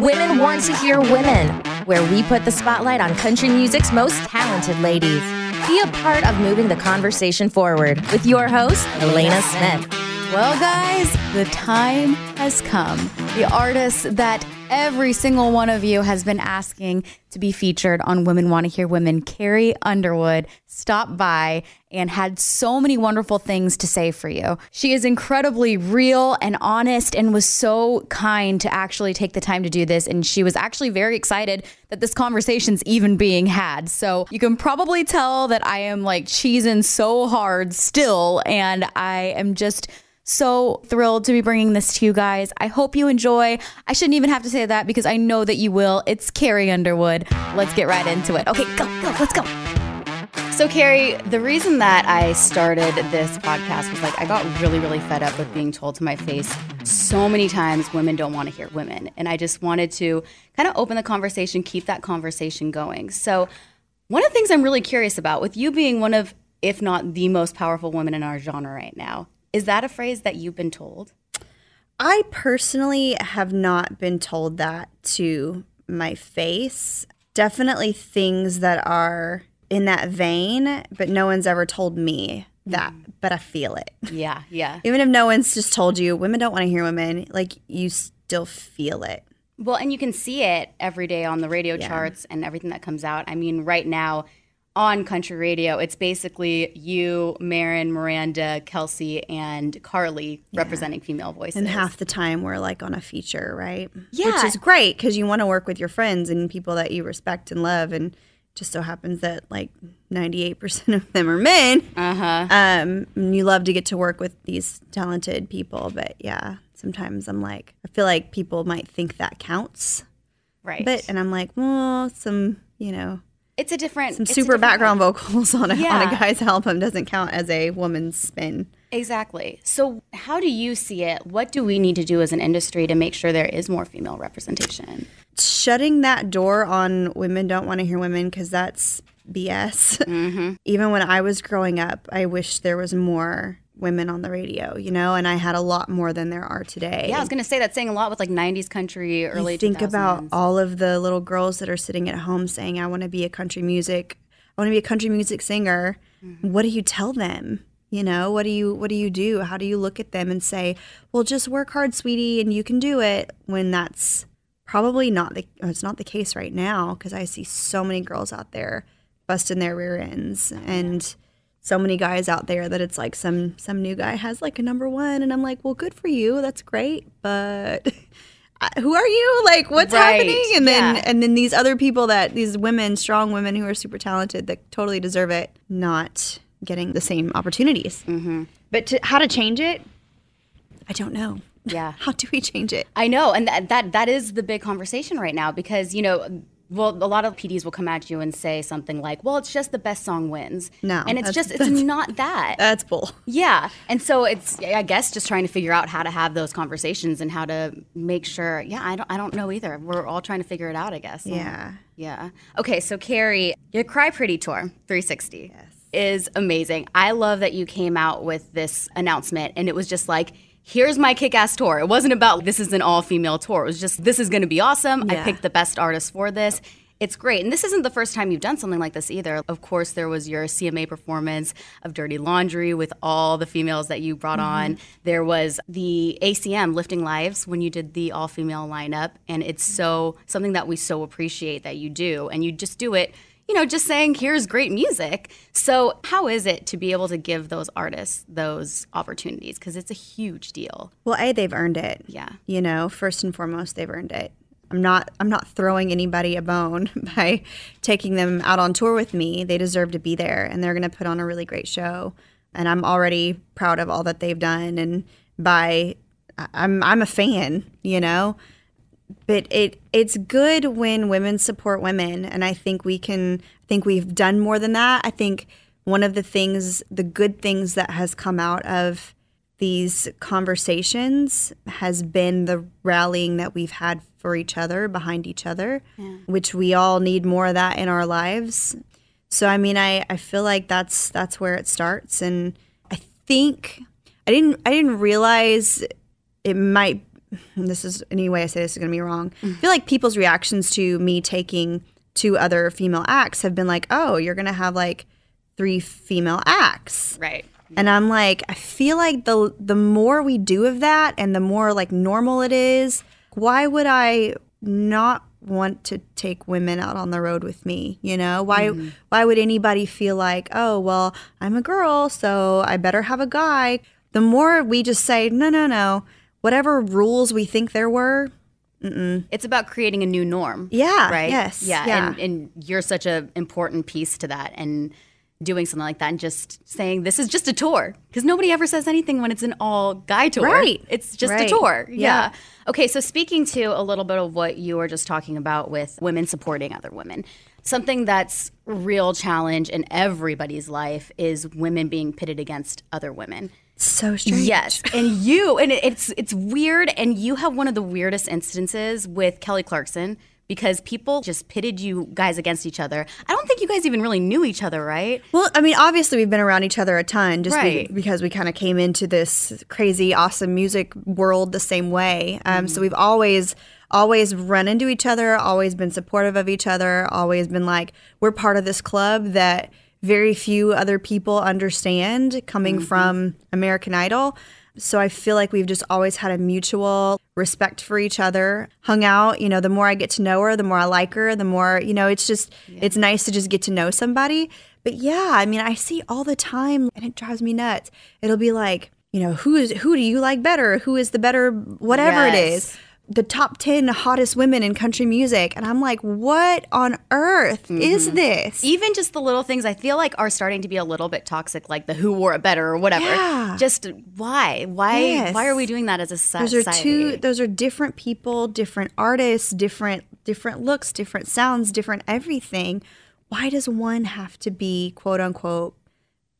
Women Want to Hear Women, where we put the spotlight on country music's most talented ladies. Be a part of moving the conversation forward with your host, Elaina Smith. Well, guys, the time has come. The artists that every single one of you has been asking to be featured on Women Want to Hear Women, Carrie Underwood, stopped by and had so many wonderful things to say for you. She is incredibly real and honest and was so kind to actually take the time to do this. And she was actually very excited that this conversation's even being had. So you can probably tell that I am like cheesing so hard still. And I am just so thrilled to be bringing this to you guys. I hope you enjoy. I shouldn't even have to say that because I know that you will. It's Carrie Underwood. Let's get right into it. Okay, go, go, let's go. So, Carrie, the reason that I started this podcast was like I got really, really fed up with being told to my face so many times women don't want to hear women. And I just wanted to kind of open the conversation, keep that conversation going. So, one of the things I'm really curious about, with you being one of, if not the most powerful woman in our genre right now, is that a phrase that you've been told? I personally have not been told that to my face. Definitely things that are in that vein, but no one's ever told me that, mm. but I feel it. Yeah, yeah. Even if no one's just told you, women don't want to hear women, like you still feel it. Well, and you can see it every day on the radio charts and everything that comes out. I mean, right now on country radio, it's basically you, Maren, Miranda, Kelsey, and Carly representing female voices. And half the time we're like on a feature, right? Yeah. Which is great because you want to work with your friends and people that you respect and love. And just so happens that like 98% of them are men. Uh-huh. Um, and you love to get to work with these talented people. But yeah, sometimes I'm like, I feel like people might think that counts. right. But, and I'm like, well, some, you know, it's a different some super different background vocals on a, on a guy's album doesn't count as a woman's spin. Exactly. So, how do you see it? What do we need to do as an industry to make sure there is more female representation? shutting that door on women don't want to hear women because that's BS. Mm-hmm. Even when I was growing up, I wish there was more women on the radio, you know, and I had a lot more than there are today. Yeah, I was going to say that's saying a lot with like 90s country, early you think about all of the little girls that are sitting at home saying, I want to be a country music, I want to be a country music singer. Mm-hmm. What do you tell them? You know, what do you what do you do? How do you look at them and say, "Well, just work hard, sweetie, and you can do it." When that's probably not the it's not the case right now because I see so many girls out there busting their rear ends and so many guys out there that it's like some some new guy has like a number one and I'm like, well, good for you, that's great, but who are you? Like, what's Right, happening? And then and then these other people that these women, strong women who are super talented that totally deserve it, not getting the same opportunities. Mm-hmm. But to, how to change it, I don't know. Yeah. How do we change it? I know, and that, that that is the big conversation right now because you know, well, a lot of PDs will come at you and say something like, "Well, it's just the best song wins," No, and it's just it's not that. That's bull. yeah, and so it's I guess just trying to figure out how to have those conversations and how to make sure. Yeah, I don't I don't know either. We're all trying to figure it out. I guess. Yeah. Yeah. Okay, so Carrie, your Cry Pretty tour 360 is amazing. I love that you came out with this announcement and it was just like, here's my kick ass tour. It wasn't about this is an all female tour. It was just, this is going to be awesome. I picked the best artists for this. It's great. And this isn't the first time you've done something like this either. Of course, there was your CMA performance of Dirty Laundry with all the females that you brought mm-hmm. on. There was the ACM Lifting Lives when you did the all female lineup. And it's mm-hmm. so something that we so appreciate that you do. And you just do it, you know, just saying, here's great music. So, how is it to be able to give those artists those opportunities? Because it's a huge deal. Well, a they've earned it. Yeah. You know, first and foremost, they've earned it. I'm not I'm not throwing anybody a bone by taking them out on tour with me. They deserve to be there and they're going to put on a really great show. And I'm already proud of all that they've done and by I'm I'm a fan, you know. But it it's good when women support women and I think we can I think we've done more than that. I think one of the things the good things that has come out of these conversations has been the rallying that we've had for each other behind each other which we all need more of that in our lives so i mean i i feel like that's that's where it starts and i think i didn't i didn't realize it might this is any way I say this is going to be wrong. I feel like people's reactions to me taking two other female acts have been like, oh, you're going to have like three female acts. Right. And I'm like, I feel like the the more we do of that and the more like normal it is, why would I not want to take women out on the road with me, you know? Why mm-hmm. why would anybody feel like, "Oh, well, I'm a girl, so I better have a guy." The more we just say, "No, no, no. Whatever rules we think there were, It's about creating a new norm. Yeah, Right. yes, Yeah. yeah. And, and you're such an important piece to that. And doing something like that and just saying this is just a tour because nobody ever says anything when it's an all guy tour. Right. It's just Right. a tour. Yeah. Yeah. Okay. So speaking to a little bit of what you were just talking about with women supporting other women, something that's real challenge in everybody's life is women being pitted against other women. So strange." Yes, and you and it, it's it's weird, and you have one of the weirdest instances with Kelly Clarkson because people just pitted you guys against each other. I don't think you guys even really knew each other, right? Well, I mean, obviously we've been around each other a ton, just be- because we kind of came into this crazy, awesome music world the same way. Um, Mm-hmm. So we've always, always run into each other, always been supportive of each other, always been like we're part of this club that very few other people understand coming Mm-hmm. from American Idol. So I feel like we've just always had a mutual respect for each other. Hung out, you know, the more I get to know her, the more I like her, the more, you know, it's just it's nice to just get to know somebody. But yeah, I mean, I see all the time and it drives me nuts. It'll be like, you know, who is who do you like better? Who is the better whatever it Yes. is? The top 10 hottest women in country music. And I'm like, what on earth is mm-hmm. this? Even just the little things I feel like are starting to be a little bit toxic, like the who wore it better or whatever. Yeah. Just why? Why? Yes. Why are we doing that as a society those are two those are different people different artists different different looks different sounds different everything why does one have to be quote unquote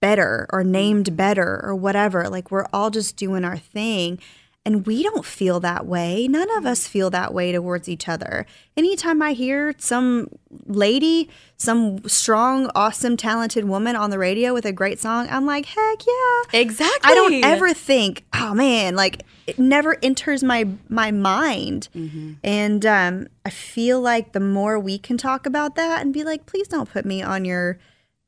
better or named better or whatever like we're all just doing our thing and we don't feel that way none of us feel that way towards each other anytime i hear some lady some strong awesome talented woman on the radio with a great song i'm like heck yeah Exactly. I don't ever think, oh man, like it never enters my my mind. And um, I feel like the more we can talk about that and be like, please don't put me on your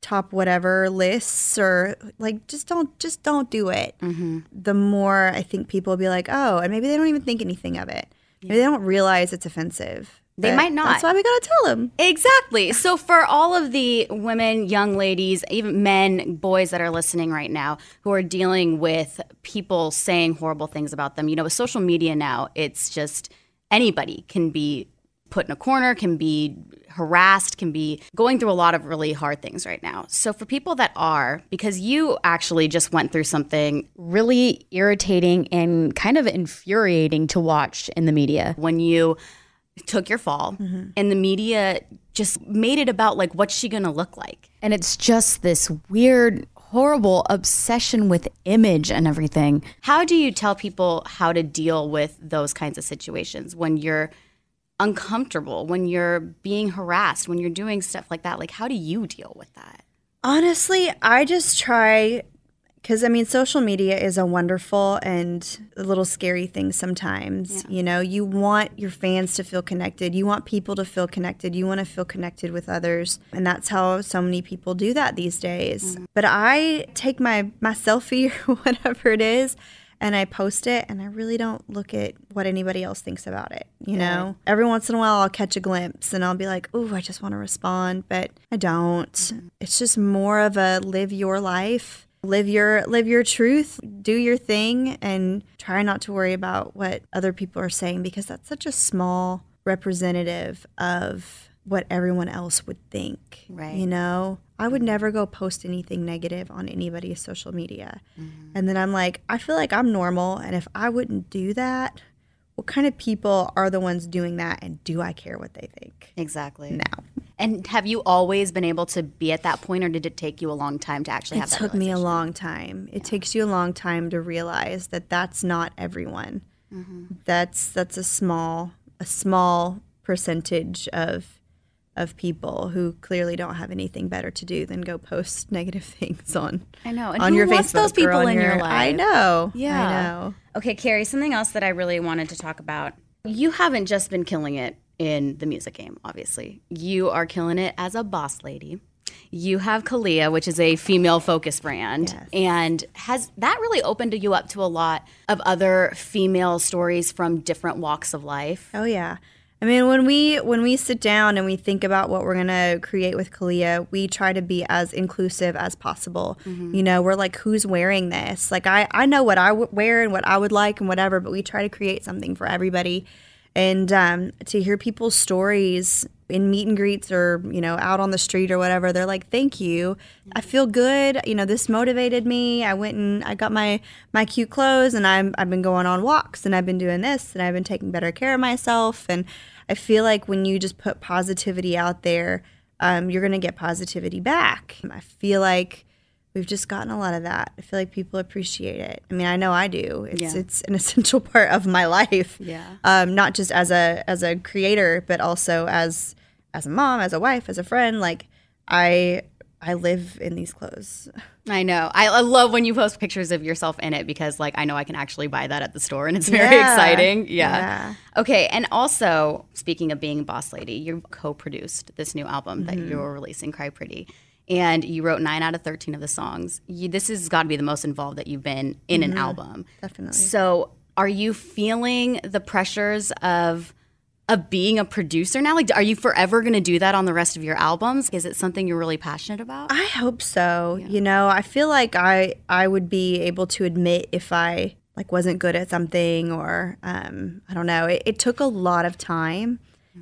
top whatever lists or like just don't just don't do it. Mm-hmm. The more I think people will be like, oh, and maybe they don't even think anything of it. Maybe they don't realize it's offensive. They might not. That's why we gotta tell them. Exactly. So, for all of the women, young ladies, even men, boys that are listening right now who are dealing with people saying horrible things about them, you know, with social media now, it's just anybody can be put in a corner, can be harassed, can be going through a lot of really hard things right now. So, for people that are, because you actually just went through something Really irritating and kind of infuriating to watch in the media. when you took your fall mm-hmm. and the media just made it about like what's she gonna look like And it's just this weird, horrible obsession with image and everything. How do you tell people how to deal with those kinds of situations when you're uncomfortable, when you're being harassed, when you're doing stuff like that? Like, how do you deal with that? Honestly, I just try because I mean, social media is a wonderful and a little scary thing sometimes. You know, you want your fans to feel connected, you want people to feel connected, you want to feel connected with others. And that's how so many people do that these days. Mm. But I take my, my selfie or whatever it is. And I post it, and I really don't look at what anybody else thinks about it. You know, every once in a while, I'll catch a glimpse, and I'll be like, "Oh, I just want to respond," but I don't. Mm-hmm. It's just more of a live your life, live your live your truth, do your thing, and try not to worry about what other people are saying because that's such a small representative of what everyone else would think. Right. You know, I would never go post anything negative on anybody's social media. Mm-hmm. And then I'm like, I feel like I'm normal. And if I wouldn't do that, what kind of people are the ones doing that? And do I care what they think? Exactly. Now, And have you always been able to be at that point, or did it take you a long time to actually it have that? took me a long time. It takes you a long time to realize that that's not everyone. Mm-hmm. That's that's a small a small percentage of of people who clearly don't have anything better to do than go post negative things on I know. And on who your wants Facebook those people in your I life? know. Yeah. I know. Okay, Carrie, something else that I really wanted to talk about. You haven't just been killing it in the music game, obviously. You are killing it as a boss lady. You have Calia, which is a female focused brand. Yes. And has that really opened you up to a lot of other female stories from different walks of life? Oh yeah. I mean, when we when we sit down and we think about what we're gonna create with Calia, we try to be as inclusive as possible. Mm-hmm. You know, we're like, who's wearing this? Like, I I know what I would wear and what I would like and whatever, but we try to create something for everybody. And um, to hear people's stories in meet and greets or you know out on the street or whatever, they're like, "Thank you, I feel good." You know, this motivated me. I went and I got my my cute clothes, and I'm I've been going on walks, and I've been doing this, and I've been taking better care of myself. And I feel like when you just put positivity out there, um, you're gonna get positivity back. I feel like we've just gotten a lot of that. I feel like people appreciate it. I mean, I know I do. It's Yeah. it's an essential part of my life. Yeah. Um, not just as a as a creator, but also as as a mom, as a wife, as a friend. Like I I live in these clothes. I know. I, I love when you post pictures of yourself in it because, like, I know I can actually buy that at the store and it's very Yeah. exciting. Yeah. Yeah. Okay. And also, speaking of being boss lady, you co produced this new album that Mm-hmm. you're releasing, Cry Pretty. And you wrote nine out of 13 of the songs. You, this has got to be the most involved that you've been in an album. Mm-hmm. Definitely. So, are you feeling the pressures of of being a producer now? Like, are you forever going to do that on the rest of your albums? Is it something you're really passionate about? I hope so. You know, I feel like I I would be able to admit if I like wasn't good at something or um, I don't know. It, it took a lot of time,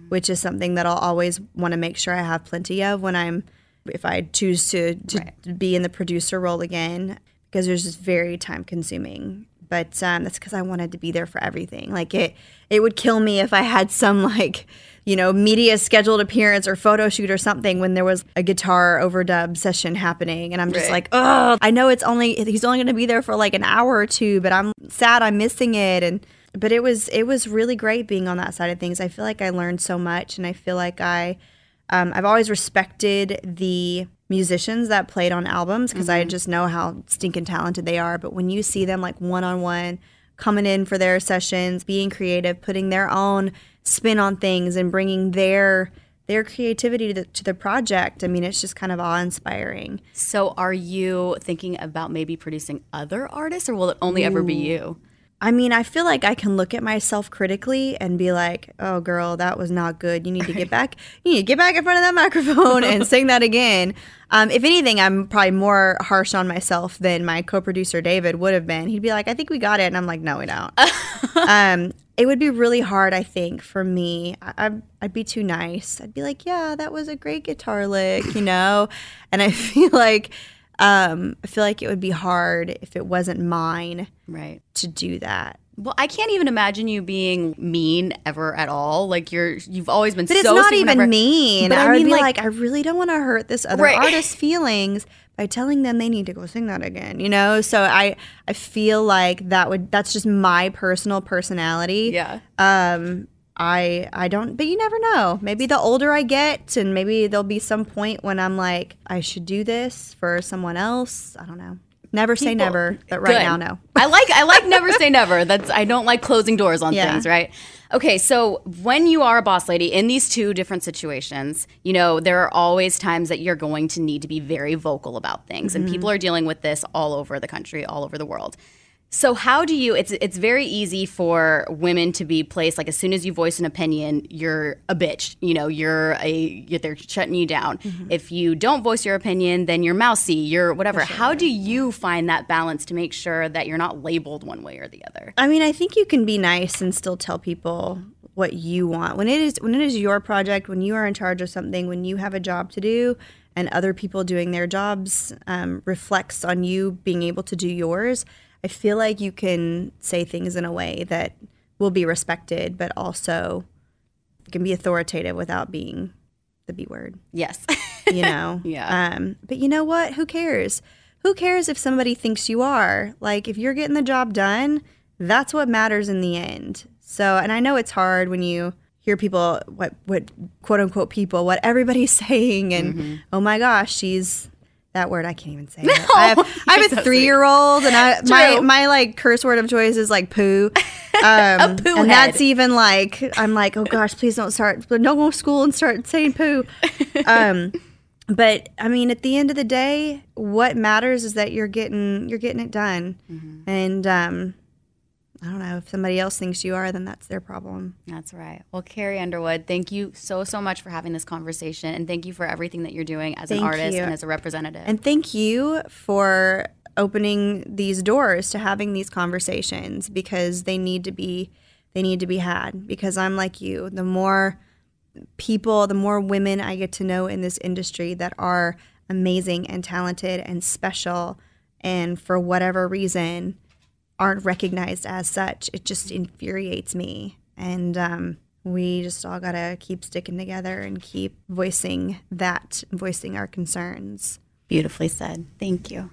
which is something that I'll always want to make sure I have plenty of when I'm if I choose to to be in the producer role again because there's just very time consuming. But um, that's because I wanted to be there for everything. Like it, it would kill me if I had some like, you know, media scheduled appearance or photo shoot or something when there was a guitar overdub session happening, and I'm just like, oh, I know it's only he's only going to be there for like an hour or two, but I'm sad I'm missing it, and but it was it was really great being on that side of things. I feel like I learned so much, and I feel like I um, I've always respected the musicians that played on albums because I just know how stinking talented they are. But when you see them like one on one, coming in for their sessions, being creative, putting their own spin on things, and bringing their their creativity to the, to the project, I mean, it's just kind of awe inspiring. So, are you thinking about maybe producing other artists, or will it only ever be you? I mean, I feel like I can look at myself critically and be like, "Oh, girl, that was not good. You need to get back. You need to get back in front of that microphone and sing that again." Um, if anything, I'm probably more harsh on myself than my co-producer David would have been. He'd be like, "I think we got it," and I'm like, "No, we don't." um, it would be really hard, I think, for me. I, I'd, I'd be too nice. I'd be like, "Yeah, that was a great guitar lick," you know, and I feel like. Um, I feel like it would be hard if it wasn't mine Right. to do that. Well, I can't even imagine you being mean ever at all. Like you're, you've always been But it's not even whenever- mean. But I, I would mean, be like- like, I really don't want to hurt this other Right. artist's feelings by telling them they need to go sing that again. You know, so I I feel like that would that's just my personal personality. Yeah. Um. I I don't, but you never know. Maybe the older I get, and maybe there'll be some point when I'm like, I should do this for someone else. I don't know. Never say People- never, but right Good. now, no. I like I like never say never. That's I don't like closing doors on Yeah. things, right? Okay, so when you are a boss lady in these two different situations, you know, there are always times that you're going to need to be very vocal about things Mm-hmm. and people are dealing with this all over the country, all over the world. So how do you it's it's very easy for women to be placed like as soon as you voice an opinion, you're a bitch. You know, you're a you're, they're shutting you down. Mm-hmm. If you don't voice your opinion, then you're mousy, you're whatever. How do you find that balance to make sure that you're not labeled one way or the other? I mean, I think you can be nice and still tell people what you want. When it is when it is your project, when you are in charge of something, when you have a job to do, and other people doing their jobs um, reflects on you being able to do yours. I feel like you can say things in a way that will be respected, but also can be authoritative without being the B word. Yes. you know? Yeah. um but you know what? Who cares? Who cares if somebody thinks you are? Like if you're getting the job done that's what matters in the end. So and i know it's hard when you hear people what what quote unquote people what everybody's saying and oh my gosh she's that word I can't even say. it. I have, I have a three year old and I my my like curse word of choice is like poo. Um, poo and that's even like I'm like oh gosh please don't start but don't go to school and start saying poo. Um, but I mean at the end of the day, what matters is that you're getting you're getting it done, and um, I don't know if somebody else thinks you are, then that's their problem. That's right. Well, Carrie Underwood, thank you so, so much for having this conversation. And thank you for everything that you're doing as an artist you. and as a representative. And thank you for opening these doors to having these conversations because they need to be they need to be had because I'm like you the more people the more women I get to know in this industry that are amazing and talented and special and for whatever reason aren't recognized as such it just infuriates me and um we just all gotta keep sticking together and keep voicing that, voicing our concerns. Beautifully said. Thank you.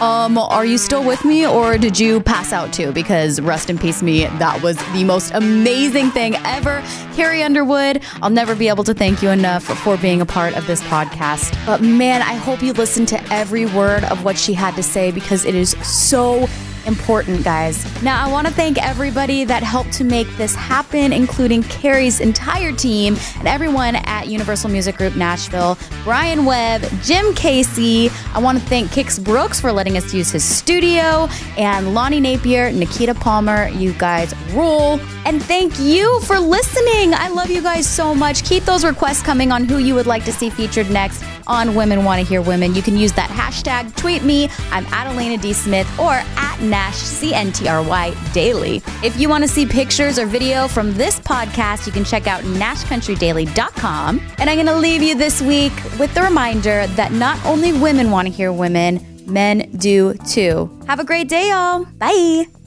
Um, are you still with me or did you pass out too? Because rest in peace, me. That was the most amazing thing ever. Carrie Underwood, I'll never be able to thank you enough for being a part of this podcast. But man, I hope you listened to every word of what she had to say because it is so important, guys. Now, I want to thank everybody that helped to make this happen, including Carrie's entire team and everyone at Universal Music Group Nashville, Brian Webb, Jim Casey. I want to thank Kix Brooks for letting us use his studio, and Lonnie Napier, Nikita Palmer. You guys rule. And thank you for listening. I love you guys so much. Keep those requests coming on who you would like to see featured next on Women Want to Hear Women. You can use that hashtag, tweet me. I'm at Elaina D. Smith or Nash CNTRY Daily. If you want to see pictures or video from this podcast, you can check out NashCountryDaily.com. And I'm going to leave you this week with the reminder that not only women want to hear women, men do too. Have a great day, y'all. Bye.